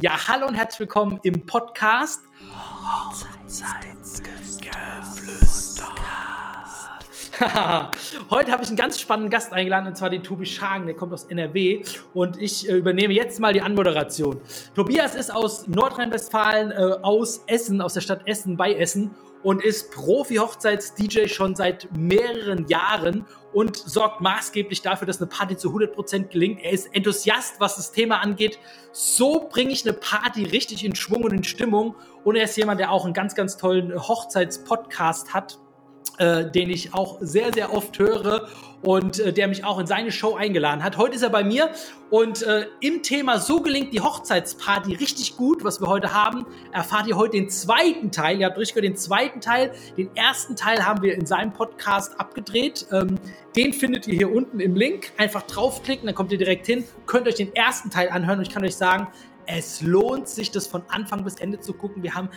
Ja, hallo und herzlich willkommen im Podcast. Heute habe ich einen ganz spannenden Gast eingeladen, und zwar den Tobi Schagen, der kommt aus NRW und ich äh, übernehme jetzt mal die Anmoderation. Tobias ist aus Nordrhein-Westfalen, äh, aus Essen, aus der Stadt Essen bei Essen und ist Profi-Hochzeits-DJ schon seit mehreren Jahren und sorgt maßgeblich dafür, dass eine Party zu 100% gelingt. Er ist Enthusiast, was das Thema angeht. So bringe ich eine Party richtig in Schwung und in Stimmung. Und er ist jemand, der auch einen ganz, ganz tollen Hochzeits-Podcast hat äh, den ich auch sehr, sehr oft höre und äh, der mich auch in seine Show eingeladen hat. Heute ist er bei mir und äh, im Thema So gelingt die Hochzeitsparty richtig gut, was wir heute haben, erfahrt ihr heute den zweiten Teil. Ihr habt richtig gehört, den zweiten Teil. Den ersten Teil haben wir in seinem Podcast abgedreht. Ähm, den findet ihr hier unten im Link. Einfach draufklicken, dann kommt ihr direkt hin, könnt euch den ersten Teil anhören und ich kann euch sagen, es lohnt sich, das von Anfang bis Ende zu gucken. Wir haben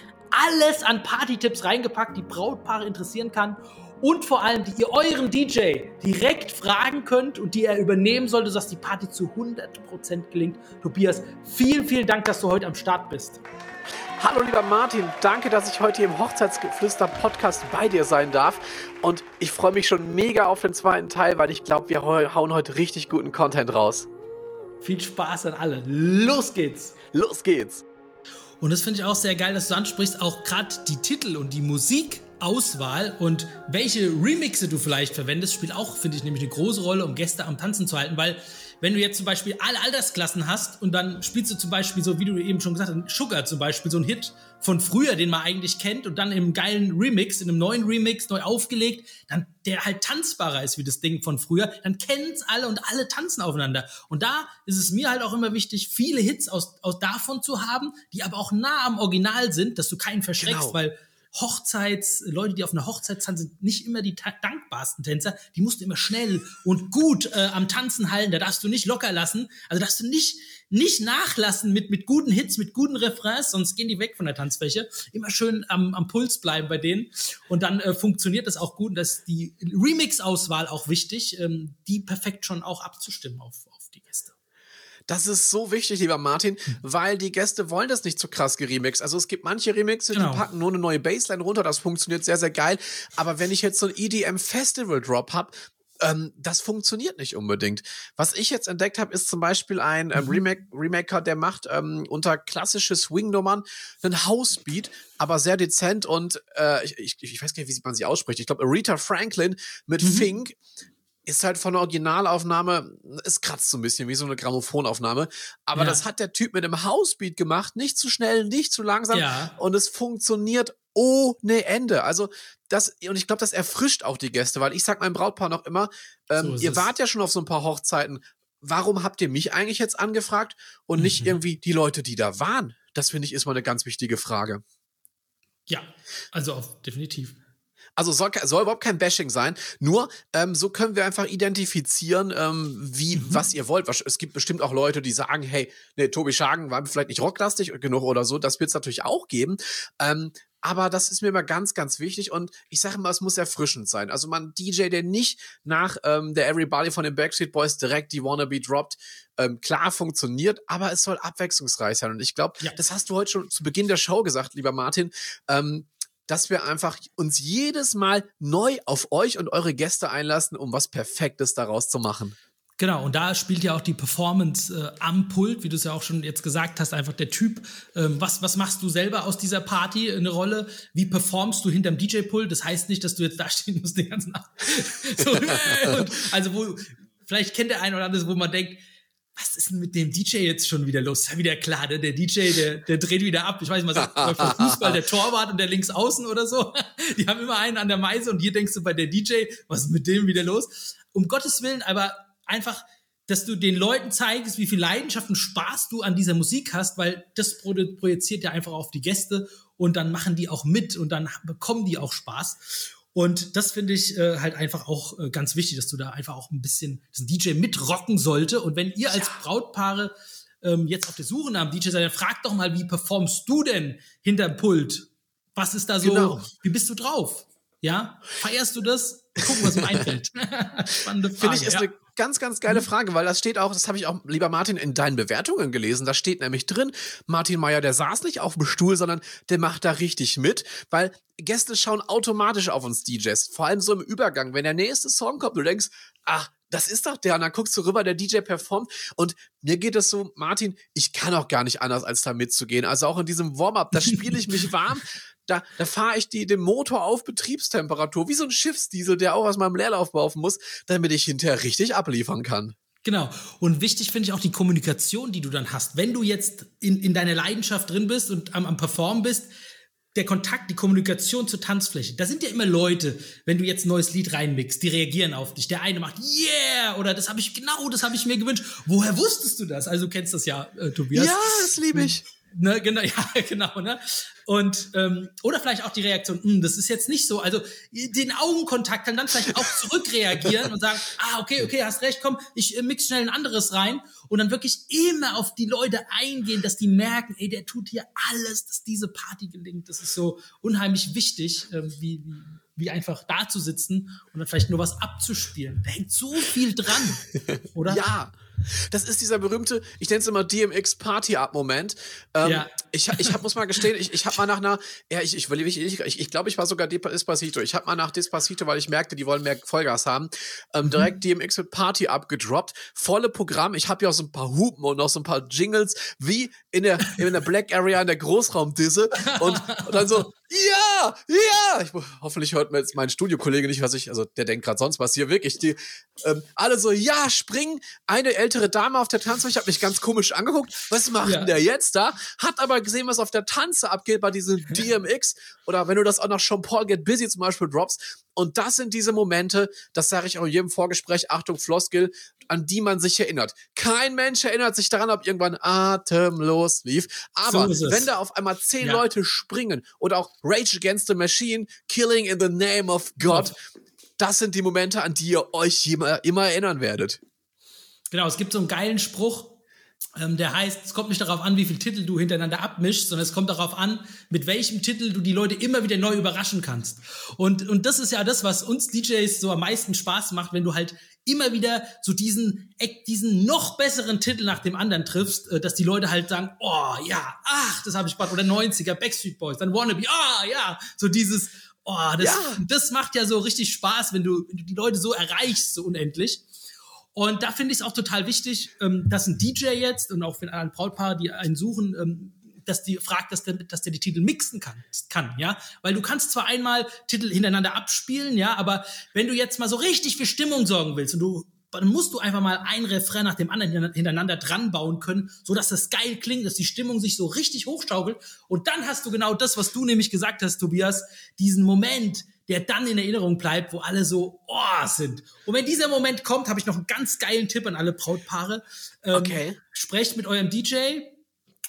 alles an Party-Tipps reingepackt, die Brautpaare interessieren kann und vor allem, die ihr euren DJ direkt fragen könnt und die er übernehmen sollte, sodass die Party zu 100% gelingt. Tobias, vielen, vielen Dank, dass du heute am Start bist. Hallo lieber Martin, danke, dass ich heute hier im Hochzeitsgeflüster Podcast bei dir sein darf. Und ich freue mich schon mega auf den zweiten Teil, weil ich glaube, wir hauen heute richtig guten Content raus. Viel Spaß an alle. Los geht's. Los geht's. Und das finde ich auch sehr geil, dass du ansprichst, auch gerade die Titel und die Musikauswahl und welche Remixe du vielleicht verwendest, spielt auch, finde ich, nämlich eine große Rolle, um Gäste am Tanzen zu halten, weil wenn du jetzt zum Beispiel alle Altersklassen hast und dann spielst du zum Beispiel so, wie du eben schon gesagt hast, Sugar zum Beispiel, so ein Hit von früher, den man eigentlich kennt und dann im geilen Remix, in einem neuen Remix neu aufgelegt, dann der halt tanzbarer ist wie das Ding von früher, dann kennen's alle und alle tanzen aufeinander. Und da ist es mir halt auch immer wichtig, viele Hits aus, aus davon zu haben, die aber auch nah am Original sind, dass du keinen verschreckst, genau. weil Hochzeits, Leute, die auf einer Hochzeit tanzen, sind nicht immer die dankbarsten Tänzer. Die musst du immer schnell und gut äh, am Tanzen halten. Da darfst du nicht locker lassen. Also darfst du nicht, nicht nachlassen mit, mit guten Hits, mit guten Refrains, sonst gehen die weg von der Tanzfläche. Immer schön am, am Puls bleiben bei denen. Und dann äh, funktioniert das auch gut. Und das ist die Remix-Auswahl auch wichtig, ähm, die perfekt schon auch abzustimmen auf, auf die Gäste. Das ist so wichtig, lieber Martin, hm. weil die Gäste wollen das nicht zu krass geremixed. Also es gibt manche Remixe, genau. die packen nur eine neue Bassline runter, das funktioniert sehr, sehr geil. Aber wenn ich jetzt so ein EDM Festival Drop habe, ähm, das funktioniert nicht unbedingt. Was ich jetzt entdeckt habe, ist zum Beispiel ein ähm, mhm. Remake, Remaker, der macht ähm, unter klassische Swing-Nummern einen House-Beat, aber sehr dezent und äh, ich, ich, ich weiß gar nicht, wie man sie ausspricht. Ich glaube, Rita Franklin mit mhm. Fink ist halt von der Originalaufnahme, es kratzt so ein bisschen wie so eine Grammophonaufnahme. Aber ja. das hat der Typ mit einem Housebeat gemacht. Nicht zu schnell, nicht zu langsam. Ja. Und es funktioniert ohne Ende. Also das, und ich glaube, das erfrischt auch die Gäste, weil ich sag meinem Brautpaar noch immer, ähm, so ihr wart ja schon auf so ein paar Hochzeiten. Warum habt ihr mich eigentlich jetzt angefragt und mhm. nicht irgendwie die Leute, die da waren? Das finde ich ist mal eine ganz wichtige Frage. Ja, also auf, definitiv. Also soll, soll überhaupt kein Bashing sein. Nur ähm, so können wir einfach identifizieren, ähm, wie mhm. was ihr wollt. Es gibt bestimmt auch Leute, die sagen, hey, nee, Tobi Schagen war vielleicht nicht rocklastig genug oder so. Das wird es natürlich auch geben. Ähm, aber das ist mir immer ganz, ganz wichtig und ich sage immer, es muss erfrischend sein. Also man DJ, der nicht nach ähm, der Everybody von den Backstreet Boys direkt die Wannabe droppt, ähm, klar funktioniert, aber es soll abwechslungsreich sein. Und ich glaube, ja. das hast du heute schon zu Beginn der Show gesagt, lieber Martin. Ähm, dass wir einfach uns jedes Mal neu auf euch und eure Gäste einlassen, um was Perfektes daraus zu machen. Genau, und da spielt ja auch die Performance äh, am Pult, wie du es ja auch schon jetzt gesagt hast, einfach der Typ. Ähm, was, was machst du selber aus dieser Party eine Rolle? Wie performst du hinterm DJ-Pult? Das heißt nicht, dass du jetzt da stehen musst den ganzen Abend. so, und, also, wo, vielleicht kennt der eine oder andere, wo man denkt, was ist denn mit dem DJ jetzt schon wieder los? Ist ja wieder klar, ne? der DJ, der, der dreht wieder ab. Ich weiß nicht, was vom Fußball, der Torwart und der Linksaußen oder so. Die haben immer einen an der Meise und hier denkst du bei der DJ, was ist mit dem wieder los? Um Gottes Willen, aber einfach, dass du den Leuten zeigst, wie viel Leidenschaft und Spaß du an dieser Musik hast, weil das projiziert ja einfach auf die Gäste und dann machen die auch mit und dann bekommen die auch Spaß. Und das finde ich äh, halt einfach auch äh, ganz wichtig, dass du da einfach auch ein bisschen das DJ mitrocken sollte. Und wenn ihr als Brautpaare ähm, jetzt auf der Suche nach einem DJ seid, dann fragt doch mal, wie performst du denn hinterm Pult? Was ist da so? Genau. Wie bist du drauf? Ja, feierst du das? Gucken, was mir einfällt. Spannende Frage. Finde ich, ist ja. eine ganz, ganz geile. Frage, weil das steht auch, das habe ich auch, lieber Martin, in deinen Bewertungen gelesen. Da steht nämlich drin, Martin Meyer, der saß nicht auf dem Stuhl, sondern der macht da richtig mit, weil Gäste schauen automatisch auf uns DJs. Vor allem so im Übergang, wenn der nächste Song kommt, du denkst, ach, das ist doch der. Und dann guckst du rüber, der DJ performt. Und mir geht es so, Martin, ich kann auch gar nicht anders, als da mitzugehen. Also auch in diesem Warm-up, da spiele ich mich warm. Da, da fahre ich die, den Motor auf Betriebstemperatur, wie so ein Schiffsdiesel, der auch aus meinem Leerlauf laufen muss, damit ich hinterher richtig abliefern kann. Genau. Und wichtig finde ich auch die Kommunikation, die du dann hast. Wenn du jetzt in, in deiner Leidenschaft drin bist und am, am Performen bist, der Kontakt, die Kommunikation zur Tanzfläche. Da sind ja immer Leute, wenn du jetzt ein neues Lied reinmixst, die reagieren auf dich. Der eine macht Yeah oder das habe ich genau, das habe ich mir gewünscht. Woher wusstest du das? Also du kennst das ja, äh, Tobias. Ja, das liebe ich. Ne, genau, ja, genau, ne? Und ähm, oder vielleicht auch die Reaktion, hm, das ist jetzt nicht so. Also den Augenkontakt kann dann vielleicht auch zurückreagieren und sagen, ah, okay, okay, hast recht, komm, ich äh, mix schnell ein anderes rein und dann wirklich immer auf die Leute eingehen, dass die merken, ey, der tut hier alles, dass diese Party gelingt. Das ist so unheimlich wichtig, äh, wie, wie, wie einfach da zu sitzen und dann vielleicht nur was abzuspielen. Da hängt so viel dran, oder? ja. Das ist dieser berühmte, ich nenne es immer DMX Party Up Moment. Ähm, ja. Ich, ich hab, muss mal gestehen, ich, ich habe mal nach einer, ja, ich, ich, ich, ich, ich, glaube, ich war sogar Despacito. Ich habe mal nach Despacito, weil ich merkte, die wollen mehr Vollgas haben, ähm, mhm. direkt DMX mit Party Up gedroppt. Volle Programm. Ich habe ja auch so ein paar Hupen und noch so ein paar Jingles, wie in der, in der Black Area in der Großraumdisse. Und, und dann so, ja, ja. Ich, hoffentlich hört mir jetzt mein Studiokollege nicht, was ich, also der denkt gerade sonst was hier wirklich. Die ähm, alle so, ja, springen. Eine ältere Dame auf der Tanzfläche hat mich ganz komisch angeguckt. Was macht ja. denn der jetzt da? Hat aber gesehen, was auf der Tanze abgeht bei diesem DMX. Oder wenn du das auch noch Sean Paul Get Busy zum Beispiel droppst. Und das sind diese Momente, das sage ich auch in jedem Vorgespräch, Achtung, Floskel, an die man sich erinnert. Kein Mensch erinnert sich daran, ob irgendwann atemlos lief. Aber so wenn da auf einmal zehn ja. Leute springen oder auch Rage Against the Machine, Killing in the Name of God, das sind die Momente, an die ihr euch immer, immer erinnern werdet. Genau, es gibt so einen geilen Spruch, ähm, der heißt, es kommt nicht darauf an, wie viele Titel du hintereinander abmischst, sondern es kommt darauf an, mit welchem Titel du die Leute immer wieder neu überraschen kannst. Und, und das ist ja das, was uns DJs so am meisten Spaß macht, wenn du halt immer wieder so diesen, diesen noch besseren Titel nach dem anderen triffst, äh, dass die Leute halt sagen, oh ja, ach, das habe ich gerade, oder 90er, Backstreet Boys, dann Wannabe, ah oh, ja, so dieses, oh, das, ja. das macht ja so richtig Spaß, wenn du, wenn du die Leute so erreichst, so unendlich. Und da finde ich es auch total wichtig, ähm, dass ein DJ jetzt und auch wenn ein Brautpaar, die einen suchen, ähm, dass die fragt, dass der, dass der die Titel mixen kann, kann, ja, weil du kannst zwar einmal Titel hintereinander abspielen, ja, aber wenn du jetzt mal so richtig für Stimmung sorgen willst und du dann musst du einfach mal ein Refrain nach dem anderen hintereinander dran bauen können, so dass das geil klingt, dass die Stimmung sich so richtig hochschaukelt. Und dann hast du genau das, was du nämlich gesagt hast, Tobias, diesen Moment, der dann in Erinnerung bleibt, wo alle so oh sind. Und wenn dieser Moment kommt, habe ich noch einen ganz geilen Tipp an alle Brautpaare. Ähm, okay. Sprecht mit eurem DJ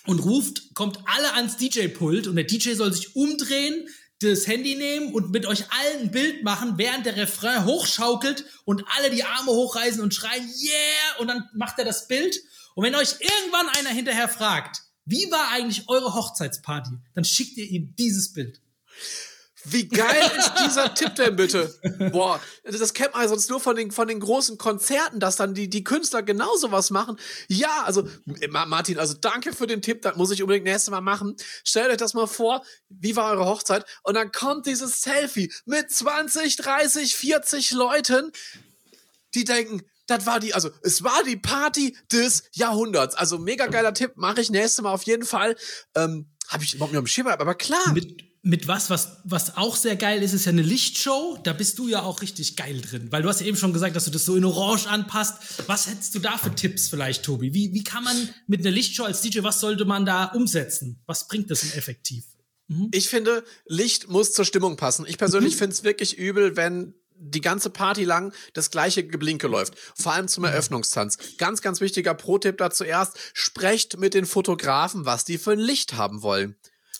und ruft, kommt alle ans DJ-Pult und der DJ soll sich umdrehen, das Handy nehmen und mit euch allen ein Bild machen, während der Refrain hochschaukelt und alle die Arme hochreißen und schreien, yeah! Und dann macht er das Bild. Und wenn euch irgendwann einer hinterher fragt, wie war eigentlich eure Hochzeitsparty, dann schickt ihr ihm dieses Bild. Wie geil ist dieser Tipp denn bitte? Boah, das kennt man sonst nur von den, von den großen Konzerten, dass dann die, die Künstler genauso was machen. Ja, also, Martin, also danke für den Tipp, das muss ich unbedingt nächstes Mal machen. Stellt euch das mal vor, wie war eure Hochzeit? Und dann kommt dieses Selfie mit 20, 30, 40 Leuten, die denken, das war die, also es war die Party des Jahrhunderts. Also mega geiler Tipp, mache ich nächstes Mal auf jeden Fall. Ähm, habe ich überhaupt nicht am Schirm, aber klar. Mit mit was, was, was auch sehr geil ist, ist ja eine Lichtshow. Da bist du ja auch richtig geil drin. Weil du hast ja eben schon gesagt, dass du das so in Orange anpasst. Was hättest du da für Tipps vielleicht, Tobi? Wie, wie kann man mit einer Lichtshow als DJ, was sollte man da umsetzen? Was bringt das denn effektiv? Mhm. Ich finde, Licht muss zur Stimmung passen. Ich persönlich mhm. finde es wirklich übel, wenn die ganze Party lang das gleiche Geblinke läuft. Vor allem zum Eröffnungstanz. Ganz, ganz wichtiger Pro-Tipp da zuerst. Sprecht mit den Fotografen, was die für ein Licht haben wollen.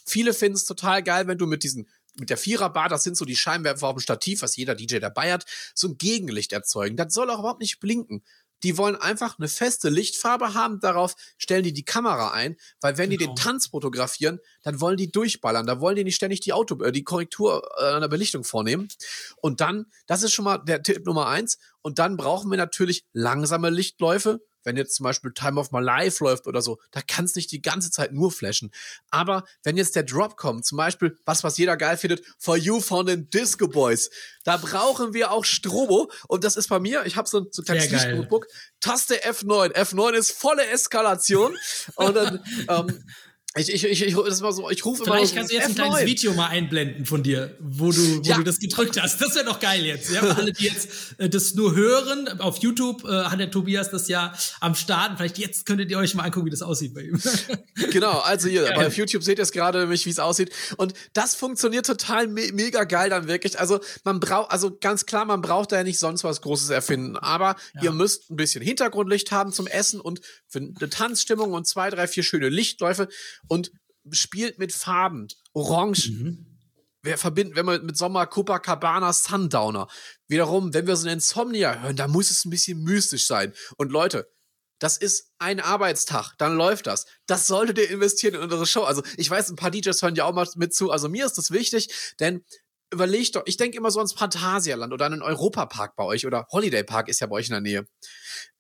Viele finden es total geil, wenn du mit diesen mit der Viererbar, das sind so die Scheinwerfer auf dem Stativ, was jeder DJ dabei hat, so ein Gegenlicht erzeugen. Das soll auch überhaupt nicht blinken. Die wollen einfach eine feste Lichtfarbe haben, darauf stellen die die Kamera ein, weil wenn genau. die den genau. Tanz fotografieren, dann wollen die durchballern, da wollen die nicht ständig die Auto, äh, die Korrektur äh, an der Belichtung vornehmen. Und dann, das ist schon mal der Tipp Nummer eins. Und dann brauchen wir natürlich langsame Lichtläufe, wenn jetzt zum Beispiel Time of My Life läuft oder so, da kann es nicht die ganze Zeit nur flashen. Aber wenn jetzt der Drop kommt, zum Beispiel was, was jeder geil findet, For You von den Disco Boys, da brauchen wir auch Strobo. Und das ist bei mir, ich habe so, so ein kleines Lichtnotebook, Taste F9. F9 ist volle Eskalation. und dann ähm, ich, ich, ich, ich, das war so, ich rufe immer. Vielleicht kannst du jetzt F9. ein kleines Video mal einblenden von dir, wo du, wo ja. du das gedrückt hast. Das wäre doch geil jetzt. Ja, für alle, die jetzt äh, das nur hören, auf YouTube äh, hat der Tobias das ja am Start. Vielleicht jetzt könntet ihr euch mal angucken, wie das aussieht bei ihm. genau, also hier, bei YouTube seht ihr es gerade nämlich, wie es aussieht. Und das funktioniert total me mega geil dann wirklich. Also man braucht, also ganz klar, man braucht da ja nicht sonst was Großes erfinden. Aber ja. ihr müsst ein bisschen Hintergrundlicht haben zum Essen und für eine Tanzstimmung und zwei, drei, vier schöne Lichtläufe und spielt mit Farben. Orange. Mhm. Wir verbinden, wenn wir mit Sommer Copacabana Sundowner. Wiederum, wenn wir so einen Insomnia hören, da muss es ein bisschen mystisch sein. Und Leute, das ist ein Arbeitstag, dann läuft das. Das solltet ihr investieren in unsere Show. Also, ich weiß, ein paar DJs hören ja auch mal mit zu. Also, mir ist das wichtig, denn überlegt doch, ich denke immer so ans Phantasialand oder an einen Europapark bei euch oder Holiday Park ist ja bei euch in der Nähe.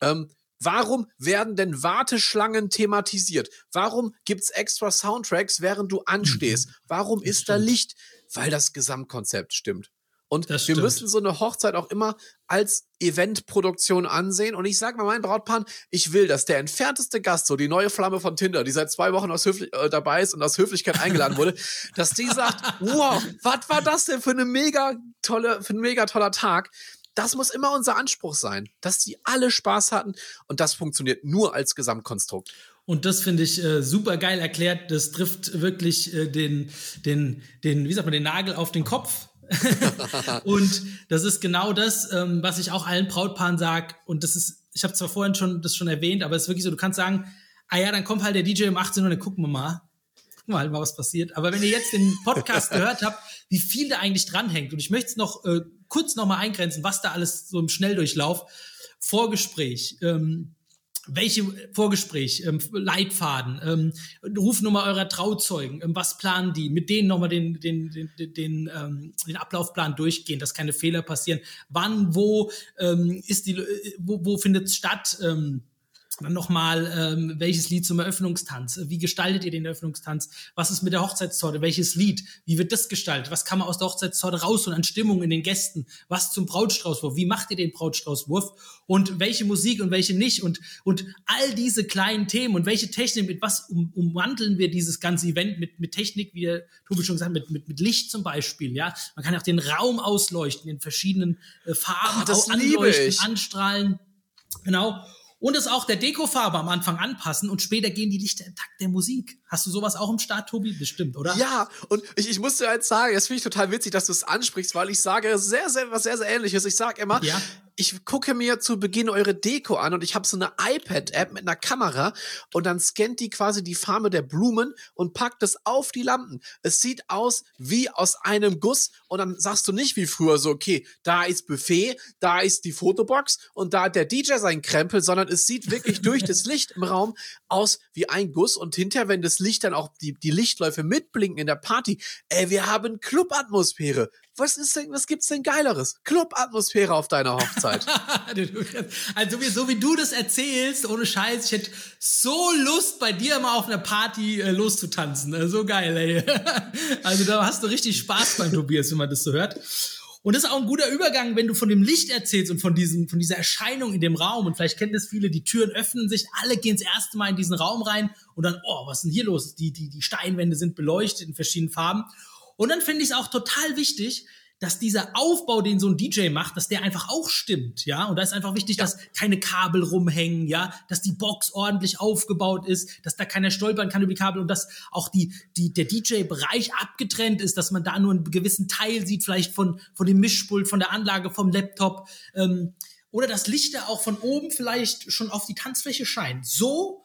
Ähm, Warum werden denn Warteschlangen thematisiert? Warum gibt's extra Soundtracks, während du anstehst? Mhm. Warum das ist stimmt. da Licht? Weil das Gesamtkonzept stimmt. Und das wir stimmt. müssen so eine Hochzeit auch immer als Eventproduktion ansehen. Und ich sage mal meinen Brautpaaren, ich will, dass der entfernteste Gast, so die neue Flamme von Tinder, die seit zwei Wochen aus Höflich äh, dabei ist und aus Höflichkeit eingeladen wurde, dass die sagt, wow, was war das denn für eine mega tolle, für ein mega toller Tag? Das muss immer unser Anspruch sein, dass die alle Spaß hatten und das funktioniert nur als Gesamtkonstrukt. Und das finde ich äh, super geil erklärt. Das trifft wirklich äh, den, den, den, wie sagt man, den Nagel auf den Kopf. und das ist genau das, ähm, was ich auch allen Brautpaaren sage. Und das ist, ich habe zwar vorhin schon das schon erwähnt, aber es ist wirklich so, du kannst sagen, ah ja, dann kommt halt der DJ um 18 Uhr, dann gucken wir mal. Gucken wir halt mal, was passiert. Aber wenn ihr jetzt den Podcast gehört habt, wie viel da eigentlich dranhängt, und ich möchte es noch äh, kurz nochmal eingrenzen, was da alles so im Schnelldurchlauf, Vorgespräch, ähm, welche Vorgespräch, ähm, Leitfaden, ähm, Rufnummer eurer Trauzeugen, ähm, was planen die, mit denen nochmal den, den, den, den, ähm, den Ablaufplan durchgehen, dass keine Fehler passieren, wann, wo ähm, ist die, äh, wo, wo findet es statt, ähm, dann nochmal, ähm, welches Lied zum Eröffnungstanz? Wie gestaltet ihr den Eröffnungstanz? Was ist mit der Hochzeitstorte? Welches Lied? Wie wird das gestaltet? Was kann man aus der Hochzeitstorte rausholen an Stimmung in den Gästen? Was zum Brautstraußwurf? Wie macht ihr den Brautstraußwurf? Und welche Musik und welche nicht? Und, und all diese kleinen Themen und welche Technik, mit was um, umwandeln wir dieses ganze Event mit, mit Technik, wie der Tobi schon gesagt hat, mit, mit, mit Licht zum Beispiel, ja? Man kann auch den Raum ausleuchten in verschiedenen äh, Farben, oh, das anleuchten, anstrahlen. Genau. Und es auch der Dekofarbe am Anfang anpassen und später gehen die Lichter im Takt der Musik. Hast du sowas auch im Start, Tobi? Bestimmt, oder? Ja, und ich, ich musste halt sagen, das finde ich total witzig, dass du es ansprichst, weil ich sage sehr, sehr, was sehr, sehr ähnliches. Ich sage immer, ja ich gucke mir zu Beginn eure Deko an und ich habe so eine iPad-App mit einer Kamera und dann scannt die quasi die Farbe der Blumen und packt es auf die Lampen. Es sieht aus wie aus einem Guss und dann sagst du nicht wie früher so, okay, da ist Buffet, da ist die Fotobox und da hat der DJ sein Krempel, sondern es sieht wirklich durch das Licht im Raum aus wie ein Guss und hinterher, wenn das Licht dann auch die, die Lichtläufe mitblinken in der Party, ey, wir haben Clubatmosphäre was ist denn, was gibt's denn geileres? Club-Atmosphäre auf deiner Hochzeit. also so wie du das erzählst, ohne Scheiß, ich hätte so Lust, bei dir mal auf einer Party äh, loszutanzen. Äh, so geil, ey. also da hast du richtig Spaß beim Tobias, wenn man das so hört. Und das ist auch ein guter Übergang, wenn du von dem Licht erzählst und von diesem, von dieser Erscheinung in dem Raum. Und vielleicht kennen das viele, die Türen öffnen sich, alle gehen das erste Mal in diesen Raum rein und dann, oh, was ist denn hier los? Die, die, die Steinwände sind beleuchtet in verschiedenen Farben. Und dann finde ich es auch total wichtig, dass dieser Aufbau, den so ein DJ macht, dass der einfach auch stimmt, ja. Und da ist einfach wichtig, ja. dass keine Kabel rumhängen, ja, dass die Box ordentlich aufgebaut ist, dass da keiner stolpern kann über die Kabel und dass auch die, die, der DJ-Bereich abgetrennt ist, dass man da nur einen gewissen Teil sieht, vielleicht von, von dem Mischpult, von der Anlage, vom Laptop, ähm, oder dass Lichter auch von oben vielleicht schon auf die Tanzfläche scheinen. So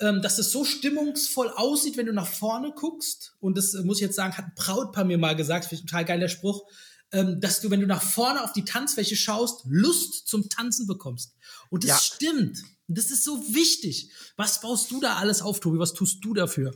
ähm, dass es so stimmungsvoll aussieht, wenn du nach vorne guckst. Und das äh, muss ich jetzt sagen, hat ein Brautpaar mir mal gesagt, finde ich total geiler Spruch. Ähm, dass du, wenn du nach vorne auf die Tanzfläche schaust, Lust zum Tanzen bekommst. Und das ja. stimmt. Und das ist so wichtig. Was baust du da alles auf, Tobi? Was tust du dafür?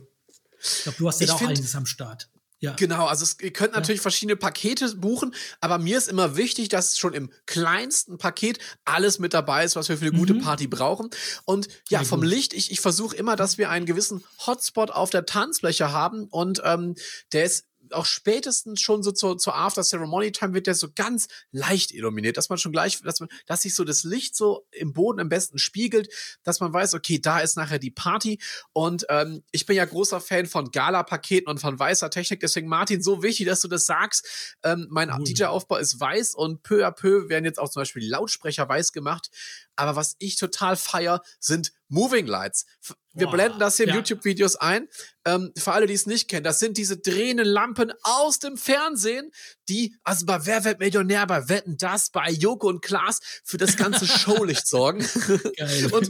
Ich glaube, du hast ja da auch einiges am Start. Ja. Genau, also es, ihr könnt natürlich ja. verschiedene Pakete buchen, aber mir ist immer wichtig, dass schon im kleinsten Paket alles mit dabei ist, was wir für eine mhm. gute Party brauchen. Und ja, Sehr vom gut. Licht, ich, ich versuche immer, dass wir einen gewissen Hotspot auf der Tanzfläche haben und ähm, der ist auch spätestens schon so zur, zur After Ceremony Time wird der so ganz leicht illuminiert, dass man schon gleich, dass man, dass sich so das Licht so im Boden am besten spiegelt, dass man weiß, okay, da ist nachher die Party. Und ähm, ich bin ja großer Fan von Gala-Paketen und von weißer Technik. Deswegen, Martin, so wichtig, dass du das sagst. Ähm, mein mhm. DJ-Aufbau ist weiß und peu à peu werden jetzt auch zum Beispiel die Lautsprecher weiß gemacht. Aber was ich total feier, sind Moving Lights. Wir Boah, blenden das hier in ja. YouTube-Videos ein. Ähm, für alle, die es nicht kennen, das sind diese drehenden Lampen aus dem Fernsehen, die, also bei Wer wird Millionär, bei Wetten das, bei Joko und Klaas für das ganze Showlicht sorgen. Geil. und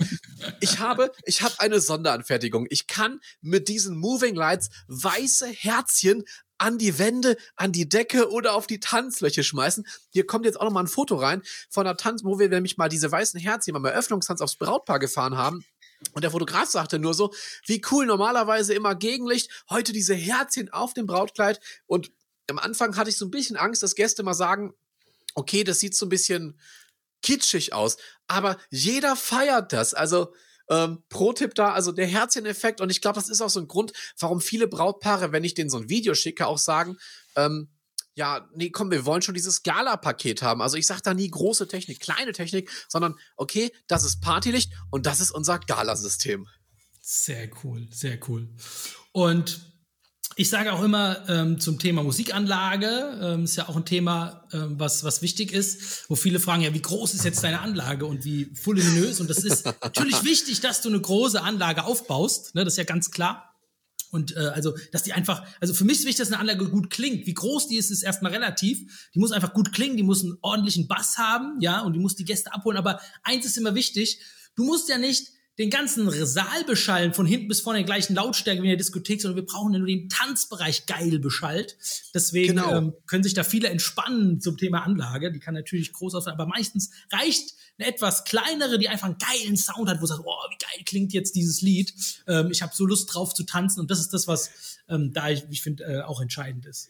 ich habe, ich habe eine Sonderanfertigung. Ich kann mit diesen Moving Lights weiße Herzchen an die Wände, an die Decke oder auf die Tanzfläche schmeißen. Hier kommt jetzt auch noch mal ein Foto rein von einer Tanz, wo wir nämlich mal diese weißen Herzchen beim Eröffnungstanz aufs Brautpaar gefahren haben. Und der Fotograf sagte nur so, wie cool, normalerweise immer Gegenlicht, heute diese Herzchen auf dem Brautkleid. Und am Anfang hatte ich so ein bisschen Angst, dass Gäste mal sagen, okay, das sieht so ein bisschen kitschig aus. Aber jeder feiert das. Also ähm, Pro-Tipp da, also der Herzchen-Effekt. Und ich glaube, das ist auch so ein Grund, warum viele Brautpaare, wenn ich denen so ein Video schicke, auch sagen, ähm, ja, nee, komm, wir wollen schon dieses Gala-Paket haben. Also ich sage da nie große Technik, kleine Technik, sondern okay, das ist Partylicht und das ist unser Galasystem. Sehr cool, sehr cool. Und ich sage auch immer ähm, zum Thema Musikanlage, ähm, ist ja auch ein Thema, ähm, was, was wichtig ist, wo viele fragen, ja, wie groß ist jetzt deine Anlage und wie voluminös? Und das ist natürlich wichtig, dass du eine große Anlage aufbaust, ne, das ist ja ganz klar. Und äh, also, dass die einfach, also für mich ist wichtig, dass eine Anlage gut klingt. Wie groß die ist, ist erstmal relativ. Die muss einfach gut klingen, die muss einen ordentlichen Bass haben, ja, und die muss die Gäste abholen. Aber eins ist immer wichtig, du musst ja nicht den ganzen Saal beschallen, von hinten bis vorne der gleichen Lautstärke wie in der Diskothek, sondern wir brauchen ja nur den Tanzbereich geil beschallt. Deswegen genau. ähm, können sich da viele entspannen zum Thema Anlage. Die kann natürlich groß aussehen, aber meistens reicht eine etwas kleinere, die einfach einen geilen Sound hat, wo du sagst, oh, wie geil klingt jetzt dieses Lied. Ähm, ich habe so Lust drauf zu tanzen und das ist das, was ähm, da ich, ich finde äh, auch entscheidend ist.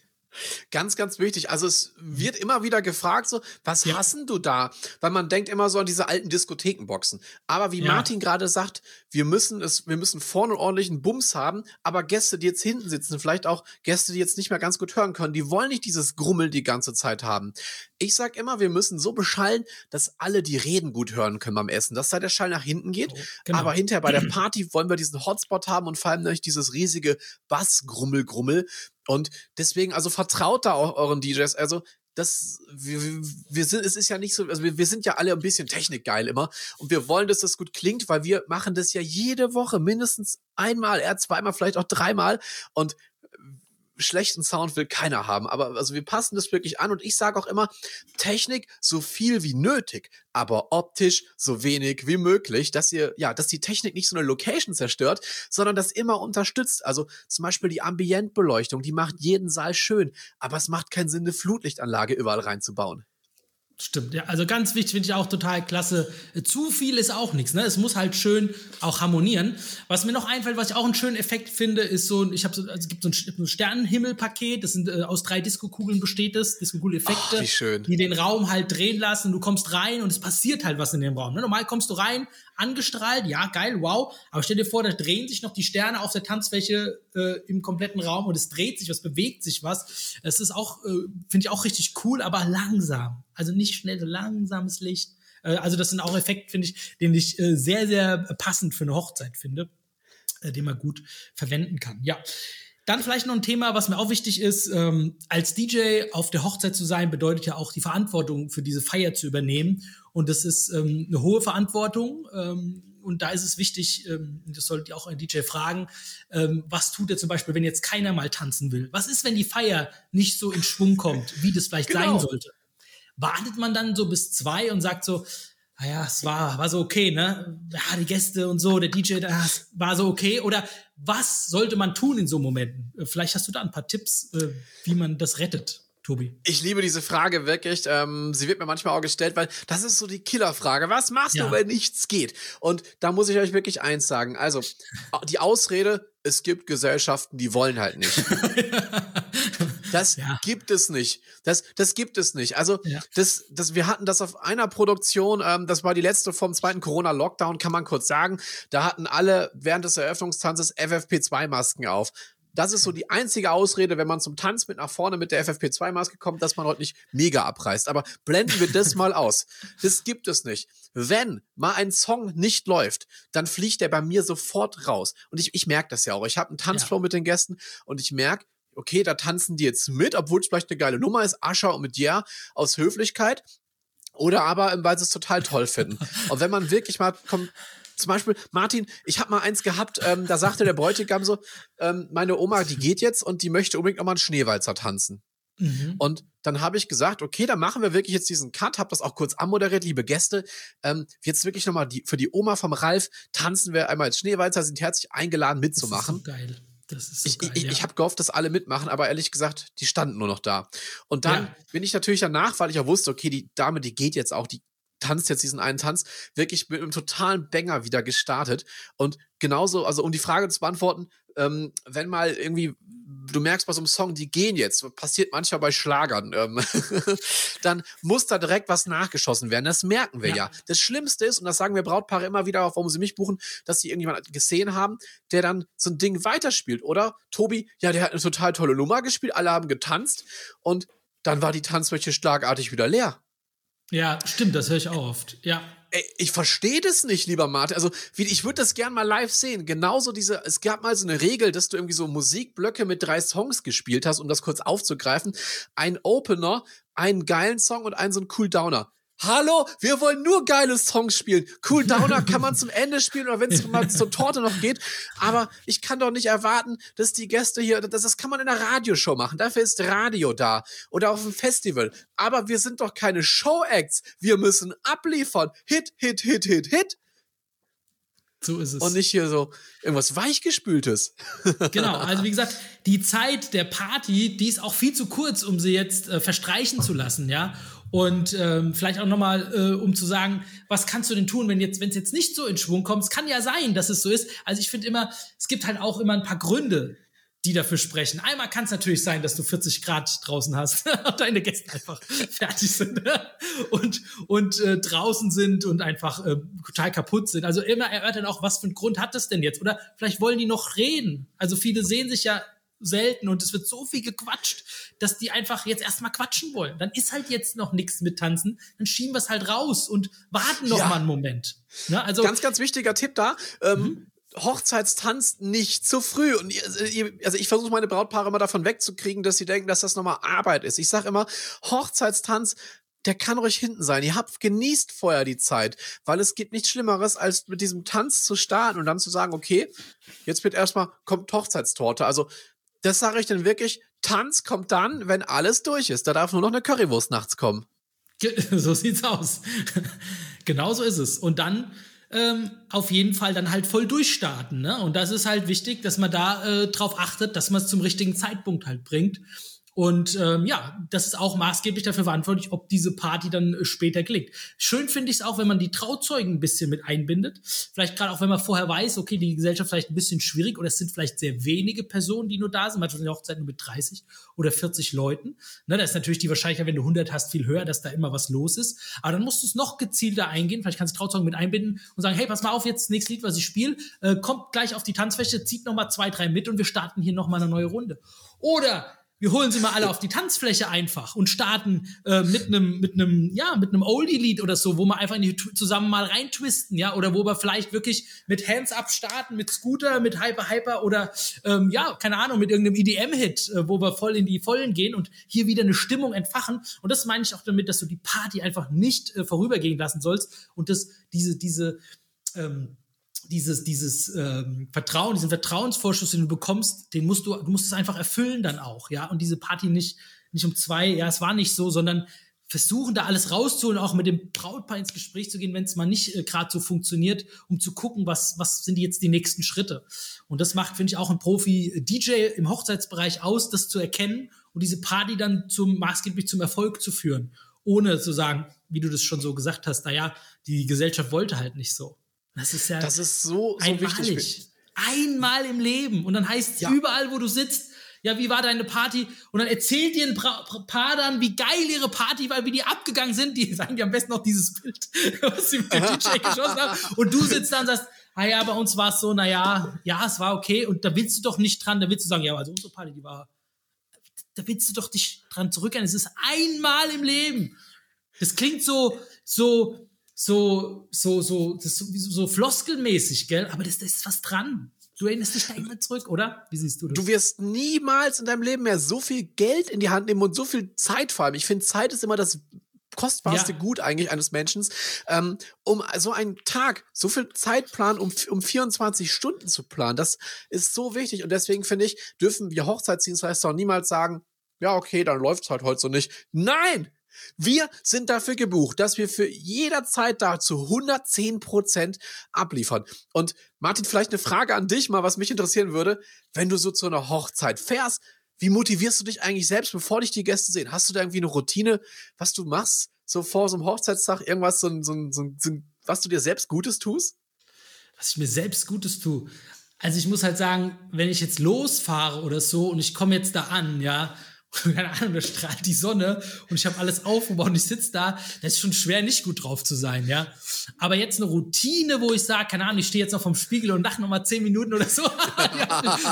Ganz, ganz wichtig. Also es wird immer wieder gefragt, so, was ja. hassen du da? Weil man denkt immer so an diese alten Diskothekenboxen. Aber wie ja. Martin gerade sagt, wir müssen es, wir müssen vorne einen ordentlichen Bums haben, aber Gäste, die jetzt hinten sitzen, vielleicht auch Gäste, die jetzt nicht mehr ganz gut hören können, die wollen nicht dieses Grummeln die ganze Zeit haben. Ich sag immer, wir müssen so beschallen, dass alle die Reden gut hören können beim Essen, dass da der Schall nach hinten geht. Genau. Aber hinterher bei der Party wollen wir diesen Hotspot haben und vor allem nicht dieses riesige Bass-Grummel-Grummel, und deswegen, also vertraut da auch euren DJs. Also, das, wir, wir sind, es ist ja nicht so, also wir, wir sind ja alle ein bisschen technikgeil immer und wir wollen, dass das gut klingt, weil wir machen das ja jede Woche mindestens einmal, eher zweimal, vielleicht auch dreimal und schlechten Sound will keiner haben. Aber also wir passen das wirklich an und ich sage auch immer, Technik so viel wie nötig, aber optisch so wenig wie möglich, dass ihr, ja, dass die Technik nicht so eine Location zerstört, sondern das immer unterstützt. Also zum Beispiel die Ambientbeleuchtung, die macht jeden Saal schön, aber es macht keinen Sinn, eine Flutlichtanlage überall reinzubauen. Stimmt, ja. Also ganz wichtig finde ich auch total klasse. Zu viel ist auch nichts, ne? Es muss halt schön auch harmonieren. Was mir noch einfällt, was ich auch einen schönen Effekt finde, ist so ein, ich habe so, also es gibt so ein, Sternenhimmelpaket, das sind äh, aus drei Diskokugeln besteht es, Diskokugel-Effekte, die den Raum halt drehen lassen. Du kommst rein und es passiert halt was in dem Raum. Ne? Normal kommst du rein, angestrahlt, ja, geil, wow. Aber stell dir vor, da drehen sich noch die Sterne auf der Tanzfläche äh, im kompletten Raum und es dreht sich was, bewegt sich was. Es ist auch, äh, finde ich auch richtig cool, aber langsam. Also nicht schnell, so langsames Licht. Äh, also das sind auch Effekte, finde ich, den ich äh, sehr, sehr passend für eine Hochzeit finde, äh, den man gut verwenden kann. Ja. Dann vielleicht noch ein Thema, was mir auch wichtig ist. Ähm, als DJ auf der Hochzeit zu sein, bedeutet ja auch die Verantwortung für diese Feier zu übernehmen. Und das ist ähm, eine hohe Verantwortung. Ähm, und da ist es wichtig, ähm, das sollte auch ein DJ fragen, ähm, was tut er zum Beispiel, wenn jetzt keiner mal tanzen will? Was ist, wenn die Feier nicht so in Schwung kommt, wie das vielleicht genau. sein sollte? Wartet man dann so bis zwei und sagt so, naja, es war, war so okay, ne? Ja, die Gäste und so, der DJ, das war so okay. Oder was sollte man tun in so Momenten? Vielleicht hast du da ein paar Tipps, äh, wie man das rettet. Tobi? Ich liebe diese Frage wirklich. Ähm, sie wird mir manchmal auch gestellt, weil das ist so die Killerfrage. Was machst ja. du, wenn nichts geht? Und da muss ich euch wirklich eins sagen. Also, die Ausrede, es gibt Gesellschaften, die wollen halt nicht. Das ja. gibt es nicht. Das, das gibt es nicht. Also, ja. das, das, wir hatten das auf einer Produktion, ähm, das war die letzte vom zweiten Corona-Lockdown, kann man kurz sagen. Da hatten alle während des Eröffnungstanzes FFP2-Masken auf. Das ist so die einzige Ausrede, wenn man zum Tanz mit nach vorne mit der FFP2-Maske kommt, dass man heute nicht mega abreißt. Aber blenden wir das mal aus. Das gibt es nicht. Wenn mal ein Song nicht läuft, dann fliegt der bei mir sofort raus. Und ich, ich merke das ja auch. Ich habe einen Tanzflow ja. mit den Gästen und ich merke, okay, da tanzen die jetzt mit, obwohl es vielleicht eine geile Nummer ist, Ascher und mit Ja aus Höflichkeit. Oder aber, weil sie es total toll finden. Und wenn man wirklich mal kommt, zum Beispiel, Martin, ich habe mal eins gehabt, ähm, da sagte der Bräutigam so, ähm, meine Oma, die geht jetzt und die möchte unbedingt nochmal einen Schneewalzer tanzen. Mhm. Und dann habe ich gesagt, okay, dann machen wir wirklich jetzt diesen Cut, habe das auch kurz anmoderiert, liebe Gäste. Ähm, jetzt wirklich nochmal die, für die Oma vom Ralf tanzen wir einmal als Schneewalzer, sind herzlich eingeladen mitzumachen. Das ist so geil. So ich, geil, ich, ja. ich habe gehofft, dass alle mitmachen, aber ehrlich gesagt, die standen nur noch da. Und dann ja. bin ich natürlich danach, weil ich ja wusste, okay, die Dame, die geht jetzt auch, die tanzt jetzt diesen einen Tanz, wirklich mit einem totalen Banger wieder gestartet. Und genauso, also um die Frage zu beantworten, ähm, wenn mal irgendwie, du merkst bei so einem Song, die gehen jetzt, passiert manchmal bei Schlagern, ähm, dann muss da direkt was nachgeschossen werden. Das merken wir ja. ja. Das Schlimmste ist, und das sagen wir Brautpaare immer wieder, warum sie mich buchen, dass sie irgendjemanden gesehen haben, der dann so ein Ding weiterspielt. Oder Tobi, ja, der hat eine total tolle Nummer gespielt, alle haben getanzt und dann war die Tanzfläche schlagartig wieder leer. Ja, stimmt, das höre ich auch oft. Ja. Ey, ich verstehe das nicht, lieber Martin. Also, wie, ich würde das gern mal live sehen. Genauso diese, es gab mal so eine Regel, dass du irgendwie so Musikblöcke mit drei Songs gespielt hast, um das kurz aufzugreifen. Ein Opener, einen geilen Song und einen so einen Cool Downer. Hallo, wir wollen nur geile Songs spielen. Cool Downer kann man zum Ende spielen oder wenn es mal zur Torte noch geht. Aber ich kann doch nicht erwarten, dass die Gäste hier, das, das kann man in einer Radioshow machen. Dafür ist Radio da oder auf einem Festival. Aber wir sind doch keine Show-Acts. Wir müssen abliefern. Hit, Hit, Hit, Hit, Hit. So ist es. Und nicht hier so irgendwas Weichgespültes. genau, also wie gesagt, die Zeit der Party, die ist auch viel zu kurz, um sie jetzt äh, verstreichen zu lassen, ja. Und ähm, vielleicht auch nochmal, äh, um zu sagen, was kannst du denn tun, wenn jetzt, wenn es jetzt nicht so in Schwung kommt? Es kann ja sein, dass es so ist. Also ich finde immer, es gibt halt auch immer ein paar Gründe, die dafür sprechen. Einmal kann es natürlich sein, dass du 40 Grad draußen hast und deine Gäste einfach fertig sind ne? und, und äh, draußen sind und einfach äh, total kaputt sind. Also immer erörtern auch, was für einen Grund hat das denn jetzt? Oder vielleicht wollen die noch reden. Also viele sehen sich ja selten und es wird so viel gequatscht, dass die einfach jetzt erstmal quatschen wollen. Dann ist halt jetzt noch nichts mit Tanzen, dann schieben wir es halt raus und warten noch ja. mal einen Moment. Ne? Also ganz, ganz wichtiger Tipp da. Ähm, mhm. Hochzeitstanz nicht zu früh. Und also ich versuche meine Brautpaare immer davon wegzukriegen, dass sie denken, dass das nochmal Arbeit ist. Ich sage immer, Hochzeitstanz der kann ruhig hinten sein. Ihr habt genießt vorher die Zeit, weil es gibt nichts Schlimmeres, als mit diesem Tanz zu starten und dann zu sagen, okay, jetzt wird erstmal kommt Hochzeitstorte. Also das sage ich dann wirklich, Tanz kommt dann, wenn alles durch ist. Da darf nur noch eine Currywurst nachts kommen. So sieht's aus. genau so ist es. Und dann ähm, auf jeden Fall dann halt voll durchstarten. Ne? Und das ist halt wichtig, dass man da äh, drauf achtet, dass man es zum richtigen Zeitpunkt halt bringt. Und ähm, ja, das ist auch maßgeblich dafür verantwortlich, ob diese Party dann äh, später gelingt. Schön finde ich es auch, wenn man die Trauzeugen ein bisschen mit einbindet. Vielleicht gerade auch, wenn man vorher weiß, okay, die Gesellschaft vielleicht ein bisschen schwierig oder es sind vielleicht sehr wenige Personen, die nur da sind. Manchmal sind die Hochzeiten nur mit 30 oder 40 Leuten. Ne, da ist natürlich die Wahrscheinlichkeit, wenn du 100 hast, viel höher, dass da immer was los ist. Aber dann musst du es noch gezielter eingehen. Vielleicht kannst du Trauzeugen mit einbinden und sagen, hey, pass mal auf, jetzt das nächste Lied, was ich spiele, äh, kommt gleich auf die Tanzfläche, zieht noch mal zwei, drei mit und wir starten hier noch mal eine neue Runde. Oder wir holen sie mal alle auf die Tanzfläche einfach und starten äh, mit einem mit einem ja mit einem Oldie Lied oder so, wo wir einfach in die, zusammen mal reintwisten, ja, oder wo wir vielleicht wirklich mit Hands Up starten, mit Scooter, mit Hyper Hyper oder ähm, ja, keine Ahnung, mit irgendeinem EDM Hit, äh, wo wir voll in die Vollen gehen und hier wieder eine Stimmung entfachen. Und das meine ich auch damit, dass du die Party einfach nicht äh, vorübergehen lassen sollst und das diese diese ähm, dieses, dieses ähm, Vertrauen, diesen Vertrauensvorschuss, den du bekommst, den musst du, du musst es einfach erfüllen dann auch, ja. Und diese Party nicht, nicht um zwei, ja, es war nicht so, sondern versuchen da alles rauszuholen, auch mit dem Brautpaar ins Gespräch zu gehen, wenn es mal nicht äh, gerade so funktioniert, um zu gucken, was, was sind jetzt die nächsten Schritte. Und das macht, finde ich, auch ein Profi-DJ im Hochzeitsbereich aus, das zu erkennen und diese Party dann zum maßgeblich zum Erfolg zu führen, ohne zu sagen, wie du das schon so gesagt hast, naja, die Gesellschaft wollte halt nicht so. Das ist ja das ist so, so einmalig. wichtig. Einmal im Leben. Und dann heißt es ja. überall, wo du sitzt, ja, wie war deine Party? Und dann erzählt dir ein Paar dann, wie geil ihre Party war, wie die abgegangen sind. Die sagen dir am besten noch dieses Bild, was sie mit dem DJ geschossen haben. Und du sitzt da und sagst, ah ja, bei uns war es so, naja, ja, es war okay. Und da willst du doch nicht dran, da willst du sagen, ja, also unsere Party, die war, da willst du doch dich dran zurückerinnern. Es ist einmal im Leben. Das klingt so, so, so, so, so, das so, so floskelmäßig, gell? Aber das, da ist was dran. Du erinnerst dich da immer zurück, oder? Wie siehst du das? Du wirst niemals in deinem Leben mehr so viel Geld in die Hand nehmen und so viel Zeit vor allem. Ich finde, Zeit ist immer das kostbarste ja. Gut eigentlich eines Menschen, ähm, um so einen Tag, so viel Zeit planen, um, um 24 Stunden zu planen. Das ist so wichtig und deswegen finde ich, dürfen wir Hochzeitsdienstleister auch niemals sagen, ja, okay, dann läuft es halt heute so nicht. Nein! Wir sind dafür gebucht, dass wir für jederzeit da zu 110 Prozent abliefern. Und Martin, vielleicht eine Frage an dich mal, was mich interessieren würde. Wenn du so zu einer Hochzeit fährst, wie motivierst du dich eigentlich selbst, bevor dich die Gäste sehen? Hast du da irgendwie eine Routine, was du machst, so vor so einem Hochzeitstag, irgendwas, so, so, so, so was du dir selbst Gutes tust? Was ich mir selbst Gutes tue. Also ich muss halt sagen, wenn ich jetzt losfahre oder so und ich komme jetzt da an, ja, keine Ahnung, da strahlt die Sonne und ich habe alles aufgebaut und ich sitze da, das ist schon schwer, nicht gut drauf zu sein, ja. Aber jetzt eine Routine, wo ich sage, keine Ahnung, ich stehe jetzt noch vom Spiegel und lache noch mal zehn Minuten oder so,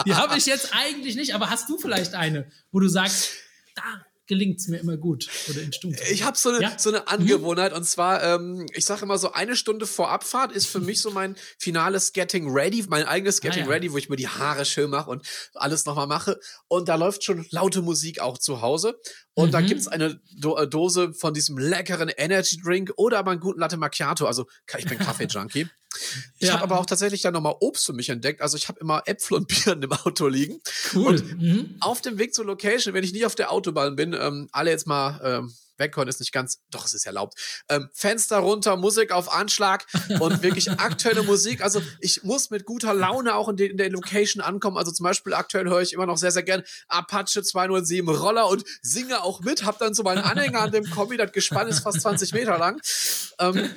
die habe ich jetzt eigentlich nicht. Aber hast du vielleicht eine, wo du sagst, da gelingt es mir immer gut oder in Stunden. Ich habe so eine ja? so eine mhm. Angewohnheit mhm. und zwar, ähm, ich sage immer so eine Stunde vor Abfahrt ist für mich so mein finales Getting Ready, mein eigenes ah, Getting ah, ja. Ready, wo ich mir die Haare schön mache und alles nochmal mache und da läuft schon laute Musik auch zu Hause und mhm. da gibt's eine Do äh, Dose von diesem leckeren Energy Drink oder aber einen guten Latte Macchiato, also ich bin Kaffee Junkie. Ich ja. habe aber auch tatsächlich dann nochmal Obst für mich entdeckt. Also ich habe immer Äpfel und Birnen im Auto liegen. Cool. Und mhm. auf dem Weg zur Location, wenn ich nie auf der Autobahn bin, ähm, alle jetzt mal ähm, weghören ist nicht ganz, doch, es ist erlaubt. Ähm, Fenster runter, Musik auf Anschlag und wirklich aktuelle Musik. Also ich muss mit guter Laune auch in, de, in der Location ankommen. Also zum Beispiel aktuell höre ich immer noch sehr, sehr gern Apache 207 Roller und singe auch mit. Hab dann so meinen Anhänger an dem Kombi, das Gespann ist fast 20 Meter lang. Ähm,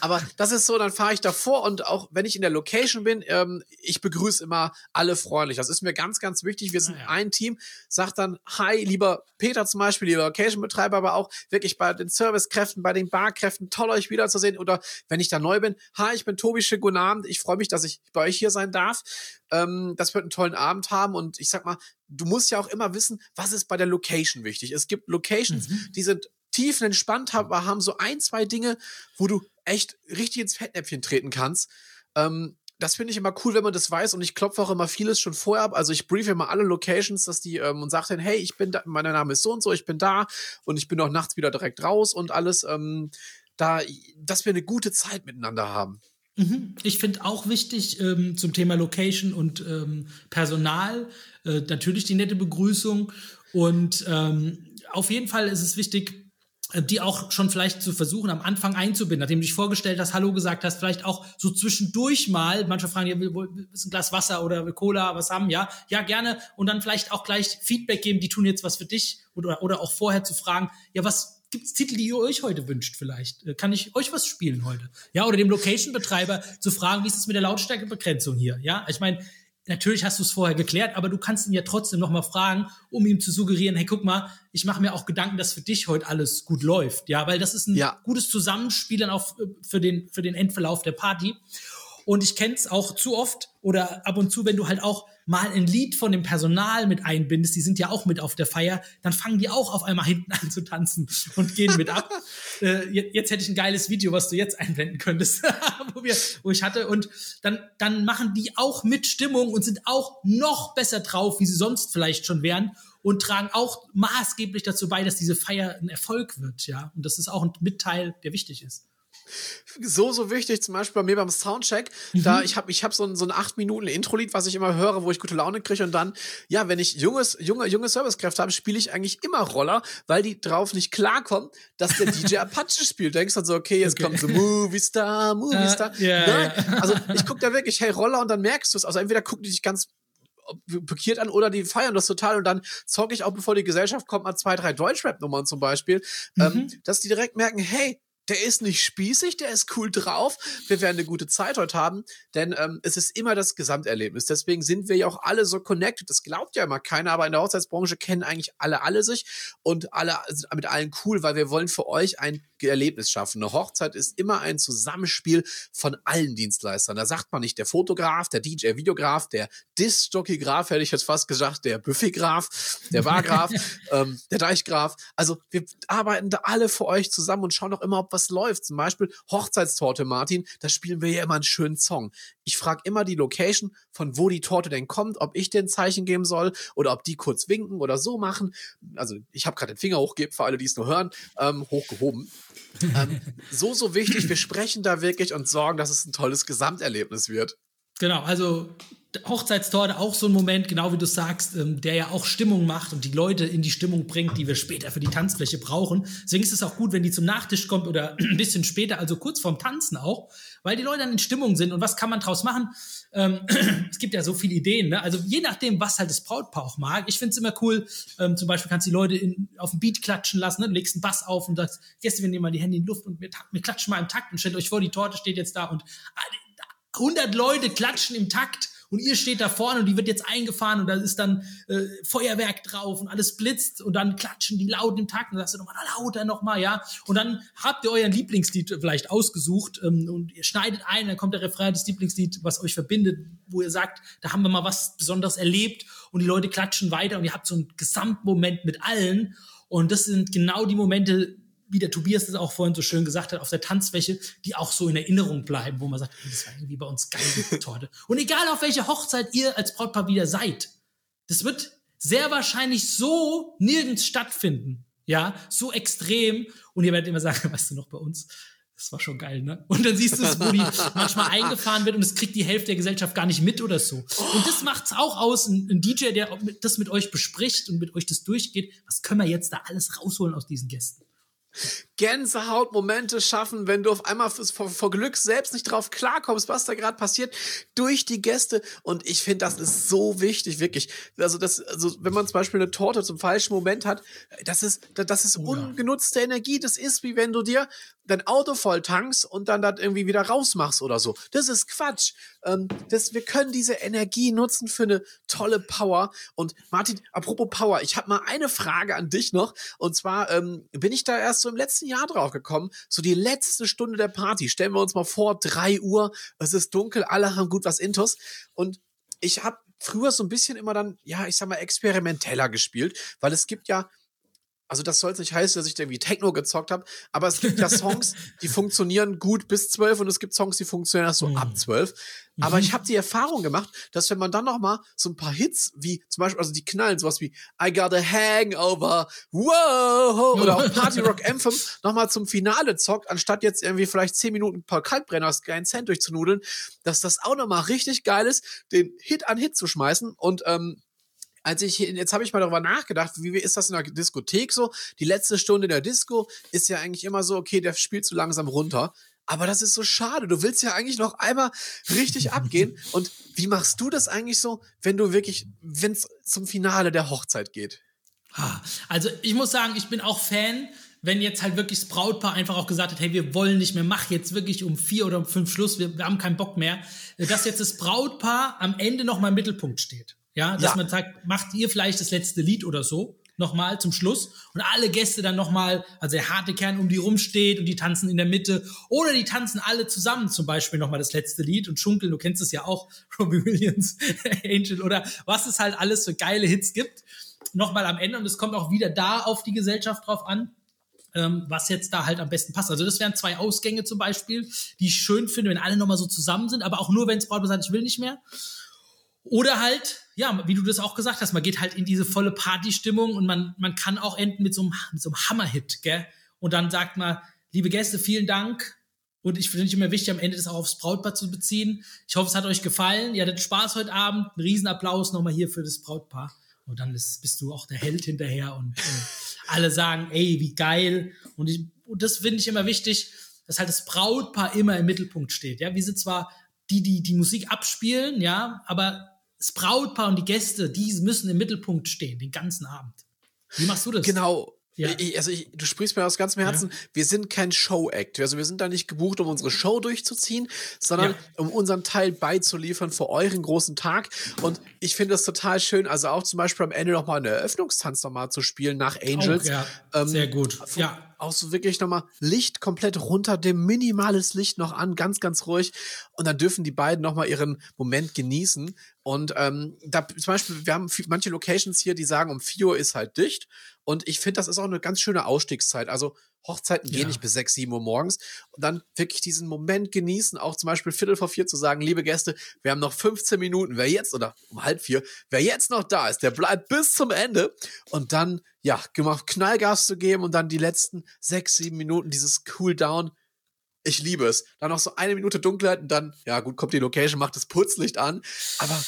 aber das ist so, dann fahre ich davor und auch wenn ich in der Location bin, ähm, ich begrüße immer alle freundlich. Das ist mir ganz, ganz wichtig. Wir sind ah, ja. ein Team. Sagt dann, hi, lieber Peter zum Beispiel, lieber Location-Betreiber, aber auch wirklich bei den Servicekräften, bei den Barkräften, toll euch wiederzusehen. Oder wenn ich da neu bin, hi, ich bin Tobi, schönen guten Abend. Ich freue mich, dass ich bei euch hier sein darf. Ähm, das wird einen tollen Abend haben und ich sag mal, du musst ja auch immer wissen, was ist bei der Location wichtig. Es gibt Locations, mhm. die sind tiefenentspannt, aber haben so ein, zwei Dinge, wo du echt richtig ins Fettnäpfchen treten kannst. Ähm, das finde ich immer cool, wenn man das weiß und ich klopfe auch immer vieles schon vorher ab. Also ich briefe immer alle Locations, dass die ähm, und sage dann, hey, ich bin da, mein Name ist so und so, ich bin da und ich bin auch nachts wieder direkt raus und alles, ähm, da, dass wir eine gute Zeit miteinander haben. Mhm. Ich finde auch wichtig ähm, zum Thema Location und ähm, Personal äh, natürlich die nette Begrüßung und ähm, auf jeden Fall ist es wichtig, die auch schon vielleicht zu versuchen, am Anfang einzubinden, nachdem du dich vorgestellt hast, Hallo gesagt hast, vielleicht auch so zwischendurch mal, manche fragen, ja, ist ein Glas Wasser oder Cola, was haben, ja, ja, gerne, und dann vielleicht auch gleich Feedback geben, die tun jetzt was für dich, oder, oder auch vorher zu fragen, ja, was gibt's Titel, die ihr euch heute wünscht vielleicht? Äh, kann ich euch was spielen heute? Ja, oder dem Location-Betreiber zu fragen, wie ist es mit der Lautstärkebegrenzung hier? Ja, ich meine, natürlich hast du es vorher geklärt, aber du kannst ihn ja trotzdem noch mal fragen, um ihm zu suggerieren, hey, guck mal, ich mache mir auch Gedanken, dass für dich heute alles gut läuft, ja, weil das ist ein ja. gutes Zusammenspiel dann auch für den für den Endverlauf der Party. Und ich kenne es auch zu oft oder ab und zu, wenn du halt auch mal ein Lied von dem Personal mit einbindest, die sind ja auch mit auf der Feier, dann fangen die auch auf einmal hinten an zu tanzen und gehen mit ab. äh, jetzt hätte ich ein geiles Video, was du jetzt einblenden könntest, wo, wir, wo ich hatte. Und dann, dann machen die auch mit Stimmung und sind auch noch besser drauf, wie sie sonst vielleicht schon wären und tragen auch maßgeblich dazu bei, dass diese Feier ein Erfolg wird, ja. Und das ist auch ein Mitteil, der wichtig ist. So, so wichtig, zum Beispiel bei mir beim Soundcheck, mhm. da ich habe ich hab so ein, so ein acht Minuten Intro-Lied, was ich immer höre, wo ich gute Laune kriege und dann, ja, wenn ich junges, junge, junge Servicekräfte habe, spiele ich eigentlich immer Roller, weil die drauf nicht klarkommen, dass der DJ Apache spielt. Denkst dann so, okay, jetzt okay. kommt so Movie Star, Movie uh, Star. Yeah, Nein, yeah. also ich gucke da wirklich, hey, Roller und dann merkst du es. Also entweder gucken die dich ganz blockiert an oder die feiern das total und dann zocke ich auch, bevor die Gesellschaft kommt, mal zwei, drei Deutschrap-Nummern zum Beispiel, ähm, mhm. ähm, dass die direkt merken, hey, der ist nicht spießig, der ist cool drauf. Wir werden eine gute Zeit heute haben, denn ähm, es ist immer das Gesamterlebnis. Deswegen sind wir ja auch alle so connected. Das glaubt ja immer keiner, aber in der Hochzeitsbranche kennen eigentlich alle alle sich und alle sind mit allen cool, weil wir wollen für euch ein Erlebnis schaffen. Eine Hochzeit ist immer ein Zusammenspiel von allen Dienstleistern. Da sagt man nicht der Fotograf, der DJ, Videograf, der Disc-Jockey-Graf, hätte ich jetzt fast gesagt, der Buffet-Graf, der Bargraf, ähm, der Deichgraf. Also wir arbeiten da alle für euch zusammen und schauen auch immer, ob was läuft. Zum Beispiel Hochzeitstorte, Martin, da spielen wir ja immer einen schönen Song. Ich frage immer die Location, von wo die Torte denn kommt, ob ich den Zeichen geben soll oder ob die kurz winken oder so machen. Also ich habe gerade den Finger hochgegeben, für alle, die es nur hören, ähm, hochgehoben. Ähm, so, so wichtig. Wir sprechen da wirklich und sorgen, dass es ein tolles Gesamterlebnis wird. Genau, also Hochzeitstorte auch so ein Moment, genau wie du sagst, ähm, der ja auch Stimmung macht und die Leute in die Stimmung bringt, die wir später für die Tanzfläche brauchen. Deswegen ist es auch gut, wenn die zum Nachtisch kommt oder ein bisschen später, also kurz vorm Tanzen auch, weil die Leute dann in Stimmung sind. Und was kann man draus machen? Ähm, es gibt ja so viele Ideen, ne? Also je nachdem, was halt das Brautpaar auch mag. Ich finde es immer cool, ähm, zum Beispiel kannst du die Leute in, auf dem Beat klatschen lassen, ne? Du legst einen Bass auf und sagst, Gäste, wir nehmen mal die Hände in die Luft und wir, wir klatschen mal im Takt und stellt euch vor, die Torte steht jetzt da und 100 Leute klatschen im Takt und ihr steht da vorne und die wird jetzt eingefahren und da ist dann äh, Feuerwerk drauf und alles blitzt und dann klatschen die laut im Takt und dann sagst du nochmal lauter nochmal, ja. Und dann habt ihr euren Lieblingslied vielleicht ausgesucht ähm, und ihr schneidet ein, dann kommt der Refrain des Lieblingslied, was euch verbindet, wo ihr sagt, da haben wir mal was Besonderes erlebt und die Leute klatschen weiter und ihr habt so einen Gesamtmoment mit allen und das sind genau die Momente, wie der Tobias das auch vorhin so schön gesagt hat, auf der Tanzfläche, die auch so in Erinnerung bleiben, wo man sagt, das war irgendwie bei uns geil, die Torte. Und egal auf welche Hochzeit ihr als Brautpaar wieder seid, das wird sehr wahrscheinlich so nirgends stattfinden. Ja, so extrem. Und ihr werdet immer sagen, weißt du noch bei uns, das war schon geil, ne? Und dann siehst du es, wo die manchmal eingefahren wird und es kriegt die Hälfte der Gesellschaft gar nicht mit oder so. Und das macht's auch aus, ein, ein DJ, der das mit euch bespricht und mit euch das durchgeht. Was können wir jetzt da alles rausholen aus diesen Gästen? Gänsehautmomente schaffen, wenn du auf einmal vor, vor Glück selbst nicht drauf klarkommst, was da gerade passiert, durch die Gäste. Und ich finde, das ist so wichtig, wirklich. Also, das, also, wenn man zum Beispiel eine Torte zum falschen Moment hat, das ist, das ist ungenutzte. Energie. Das ist wie wenn du dir dein Auto voll tankst und dann das irgendwie wieder rausmachst oder so. Das ist Quatsch. Ähm, das, wir können diese Energie nutzen für eine tolle Power. Und Martin, apropos Power, ich habe mal eine Frage an dich noch. Und zwar ähm, bin ich da erst so im letzten Jahr drauf gekommen. So die letzte Stunde der Party. Stellen wir uns mal vor, drei Uhr, es ist dunkel, alle haben gut was Intus. Und ich habe früher so ein bisschen immer dann, ja, ich sag mal, experimenteller gespielt, weil es gibt ja also das soll nicht heißen, dass ich irgendwie Techno gezockt habe, aber es gibt ja Songs, die funktionieren gut bis zwölf und es gibt Songs, die funktionieren erst so mhm. ab zwölf. Aber mhm. ich habe die Erfahrung gemacht, dass wenn man dann noch mal so ein paar Hits wie zum Beispiel, also die knallen, sowas wie I Got a Hangover, wow, oder auch Party Rock Anthem noch mal zum Finale zockt, anstatt jetzt irgendwie vielleicht zehn Minuten Paul Kaltbrenner aus Kleinen Cent durchzunudeln, dass das auch noch mal richtig geil ist, den Hit an Hit zu schmeißen und ähm, als ich, jetzt habe ich mal darüber nachgedacht, wie ist das in der Diskothek so? Die letzte Stunde der Disco ist ja eigentlich immer so, okay, der spielt zu langsam runter. Aber das ist so schade. Du willst ja eigentlich noch einmal richtig abgehen. Und wie machst du das eigentlich so, wenn du wirklich, wenn es zum Finale der Hochzeit geht? Also ich muss sagen, ich bin auch Fan, wenn jetzt halt wirklich das Brautpaar einfach auch gesagt hat, hey, wir wollen nicht mehr, mach jetzt wirklich um vier oder um fünf Schluss, wir, wir haben keinen Bock mehr, dass jetzt das Brautpaar am Ende noch mal im Mittelpunkt steht. Ja, dass ja. man sagt, macht ihr vielleicht das letzte Lied oder so nochmal zum Schluss und alle Gäste dann nochmal, also der harte Kern um die rumsteht und die tanzen in der Mitte oder die tanzen alle zusammen zum Beispiel nochmal das letzte Lied und schunkeln, du kennst es ja auch, Robbie Williams, Angel oder was es halt alles für geile Hits gibt, nochmal am Ende und es kommt auch wieder da auf die Gesellschaft drauf an, ähm, was jetzt da halt am besten passt. Also das wären zwei Ausgänge zum Beispiel, die ich schön finde, wenn alle nochmal so zusammen sind, aber auch nur, wenn es Brautpaar sagt, ich will nicht mehr. Oder halt, ja, wie du das auch gesagt hast, man geht halt in diese volle Partystimmung und man, man kann auch enden mit so einem, mit so einem Hammerhit, gell? Und dann sagt man, liebe Gäste, vielen Dank. Und ich finde es immer wichtig, am Ende das auch aufs Brautpaar zu beziehen. Ich hoffe, es hat euch gefallen. Ihr hattet Spaß heute Abend. Ein Riesenapplaus nochmal hier für das Brautpaar. Und dann ist, bist du auch der Held hinterher und äh, alle sagen, ey, wie geil. Und, ich, und das finde ich immer wichtig, dass halt das Brautpaar immer im Mittelpunkt steht. Ja, wir sind zwar die, die die Musik abspielen, ja, aber das Brautpaar und die Gäste, die müssen im Mittelpunkt stehen, den ganzen Abend. Wie machst du das? Genau. Ja. Ich, also ich, du sprichst mir aus ganzem Herzen, ja. wir sind kein Show-Act. Also wir sind da nicht gebucht, um unsere Show durchzuziehen, sondern ja. um unseren Teil beizuliefern für euren großen Tag. Und ich finde das total schön, also auch zum Beispiel am Ende nochmal eine Eröffnungstanz nochmal zu spielen nach Angels. Auch, ja. Ähm, Sehr gut. Ja auch so wirklich nochmal Licht komplett runter, dem minimales Licht noch an, ganz, ganz ruhig. Und dann dürfen die beiden nochmal ihren Moment genießen. Und ähm, da zum Beispiel, wir haben manche Locations hier, die sagen, um 4 Uhr ist halt dicht. Und ich finde, das ist auch eine ganz schöne Ausstiegszeit. Also Hochzeiten ja. gehen nicht bis 6, 7 Uhr morgens. Und dann wirklich diesen Moment genießen, auch zum Beispiel Viertel vor vier zu sagen, liebe Gäste, wir haben noch 15 Minuten, wer jetzt, oder um halb vier, wer jetzt noch da ist, der bleibt bis zum Ende. Und dann ja, gemacht, Knallgas zu geben und dann die letzten sechs, sieben Minuten dieses Cooldown. Ich liebe es. Dann noch so eine Minute Dunkelheit und dann, ja gut, kommt die Location, macht das Putzlicht an. Aber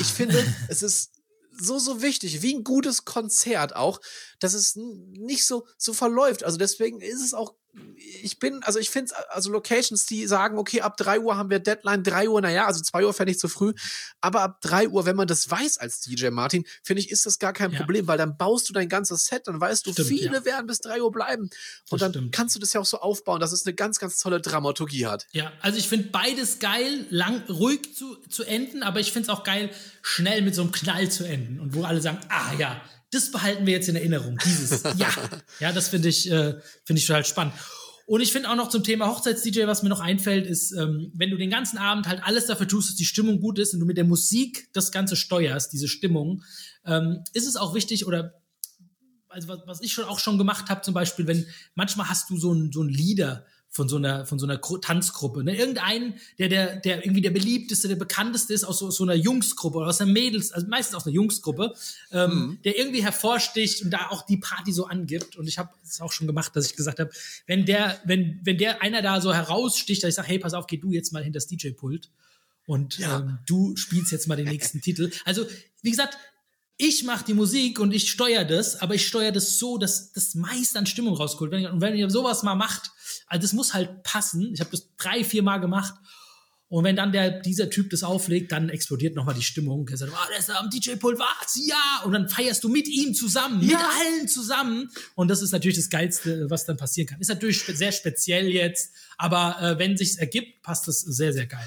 ich finde, es ist so, so wichtig, wie ein gutes Konzert auch, dass es nicht so, so verläuft. Also deswegen ist es auch ich bin, also ich finde also Locations, die sagen, okay, ab drei Uhr haben wir Deadline, drei Uhr, naja, also zwei Uhr fände ich zu früh, aber ab drei Uhr, wenn man das weiß als DJ Martin, finde ich, ist das gar kein ja. Problem, weil dann baust du dein ganzes Set, dann weißt du, stimmt, viele ja. werden bis drei Uhr bleiben und das dann stimmt. kannst du das ja auch so aufbauen, dass es eine ganz, ganz tolle Dramaturgie hat. Ja, also ich finde beides geil, lang, ruhig zu, zu enden, aber ich finde es auch geil, schnell mit so einem Knall zu enden und wo alle sagen, ah ja, das behalten wir jetzt in Erinnerung. Dieses, ja, ja, das finde ich, äh, finde ich total spannend. Und ich finde auch noch zum Thema Hochzeits-DJ, was mir noch einfällt, ist, ähm, wenn du den ganzen Abend halt alles dafür tust, dass die Stimmung gut ist und du mit der Musik das Ganze steuerst, diese Stimmung, ähm, ist es auch wichtig oder also was, was ich schon auch schon gemacht habe, zum Beispiel, wenn manchmal hast du so ein, so ein Lieder, von so einer, von so einer Tanzgruppe. Ne? Irgendeinen, der, der, der irgendwie der beliebteste, der bekannteste ist aus so, so einer Jungsgruppe oder aus einer Mädels, also meistens aus einer Jungsgruppe, ähm, mhm. der irgendwie hervorsticht und da auch die Party so angibt. Und ich habe es auch schon gemacht, dass ich gesagt habe, wenn der, wenn, wenn der einer da so heraussticht, dass ich sage, hey, pass auf, geh du jetzt mal hinter das DJ-Pult und ja. ähm, du spielst jetzt mal den nächsten Titel. Also, wie gesagt, ich mache die Musik und ich steuere das, aber ich steuere das so, dass das meiste an Stimmung rauskommt. und wenn ihr sowas mal macht, also das muss halt passen. Ich habe das drei, vier Mal gemacht. Und wenn dann der, dieser Typ das auflegt, dann explodiert nochmal die Stimmung. Er sagt, oh, der ist am DJ-Pult, was? Ja! Und dann feierst du mit ihm zusammen, ja. mit allen zusammen. Und das ist natürlich das Geilste, was dann passieren kann. Ist natürlich sehr speziell jetzt, aber äh, wenn sich's ergibt, passt das sehr, sehr geil.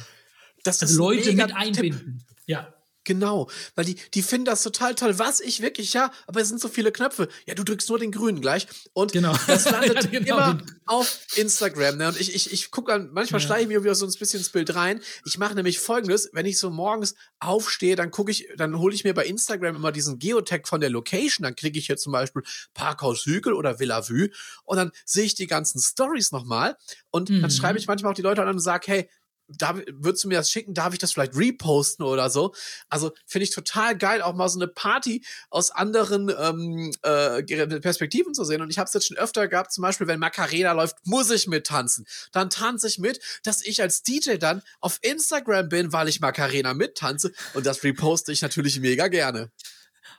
Das also Leute mit einbinden. Tipp. Ja. Genau, weil die, die finden das total toll. Was ich wirklich, ja, aber es sind so viele Knöpfe. Ja, du drückst nur den grünen gleich. Und genau. das landet ja, genau. immer auf Instagram. Ne? Und ich, ich, ich gucke dann, manchmal ja. schleiche ich mir wieder so ein bisschen ins Bild rein. Ich mache nämlich folgendes, wenn ich so morgens aufstehe, dann gucke ich, dann hole ich mir bei Instagram immer diesen Geotag von der Location. Dann kriege ich hier zum Beispiel Parkhaus Hügel oder Villa Vue. Und dann sehe ich die ganzen Stories nochmal. Und mhm. dann schreibe ich manchmal auch die Leute an und sage, hey, darf, würdest du mir das schicken? Darf ich das vielleicht reposten oder so? Also finde ich total geil, auch mal so eine Party aus anderen ähm, äh, Perspektiven zu sehen. Und ich habe es jetzt schon öfter gehabt, zum Beispiel, wenn Macarena läuft, muss ich mittanzen. Dann tanze ich mit, dass ich als DJ dann auf Instagram bin, weil ich Macarena mittanze. Und das reposte ich natürlich mega gerne.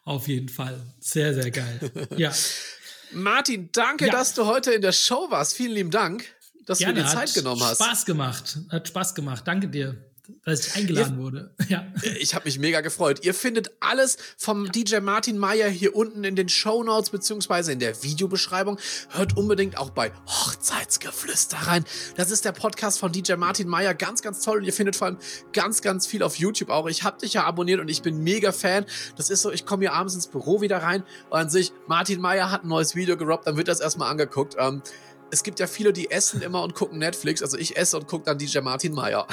Auf jeden Fall. Sehr, sehr geil. Ja. Martin, danke, ja. dass du heute in der Show warst. Vielen lieben Dank dass Gerne, du dir Zeit genommen hast. Spaß gemacht. Hat Spaß gemacht. Danke dir dass ich eingeladen ja, wurde. Ja. Ich habe mich mega gefreut. Ihr findet alles vom DJ Martin Meyer hier unten in den Show Notes beziehungsweise in der Videobeschreibung. Hört unbedingt auch bei Hochzeitsgeflüster rein. Das ist der Podcast von DJ Martin Meyer. Ganz, ganz toll. Und ihr findet vor allem ganz, ganz viel auf YouTube auch. Ich habe dich ja abonniert und ich bin mega Fan. Das ist so, ich komme hier abends ins Büro wieder rein und an sich, Martin Meyer hat ein neues Video gerobbt, dann wird das erstmal angeguckt. Ähm, es gibt ja viele, die essen immer und gucken Netflix. Also ich esse und gucke dann DJ Martin Meyer.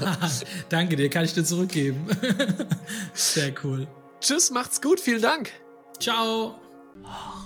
Danke dir, kann ich dir zurückgeben. Sehr cool. Tschüss, macht's gut, vielen Dank. Ciao. Hochzeit.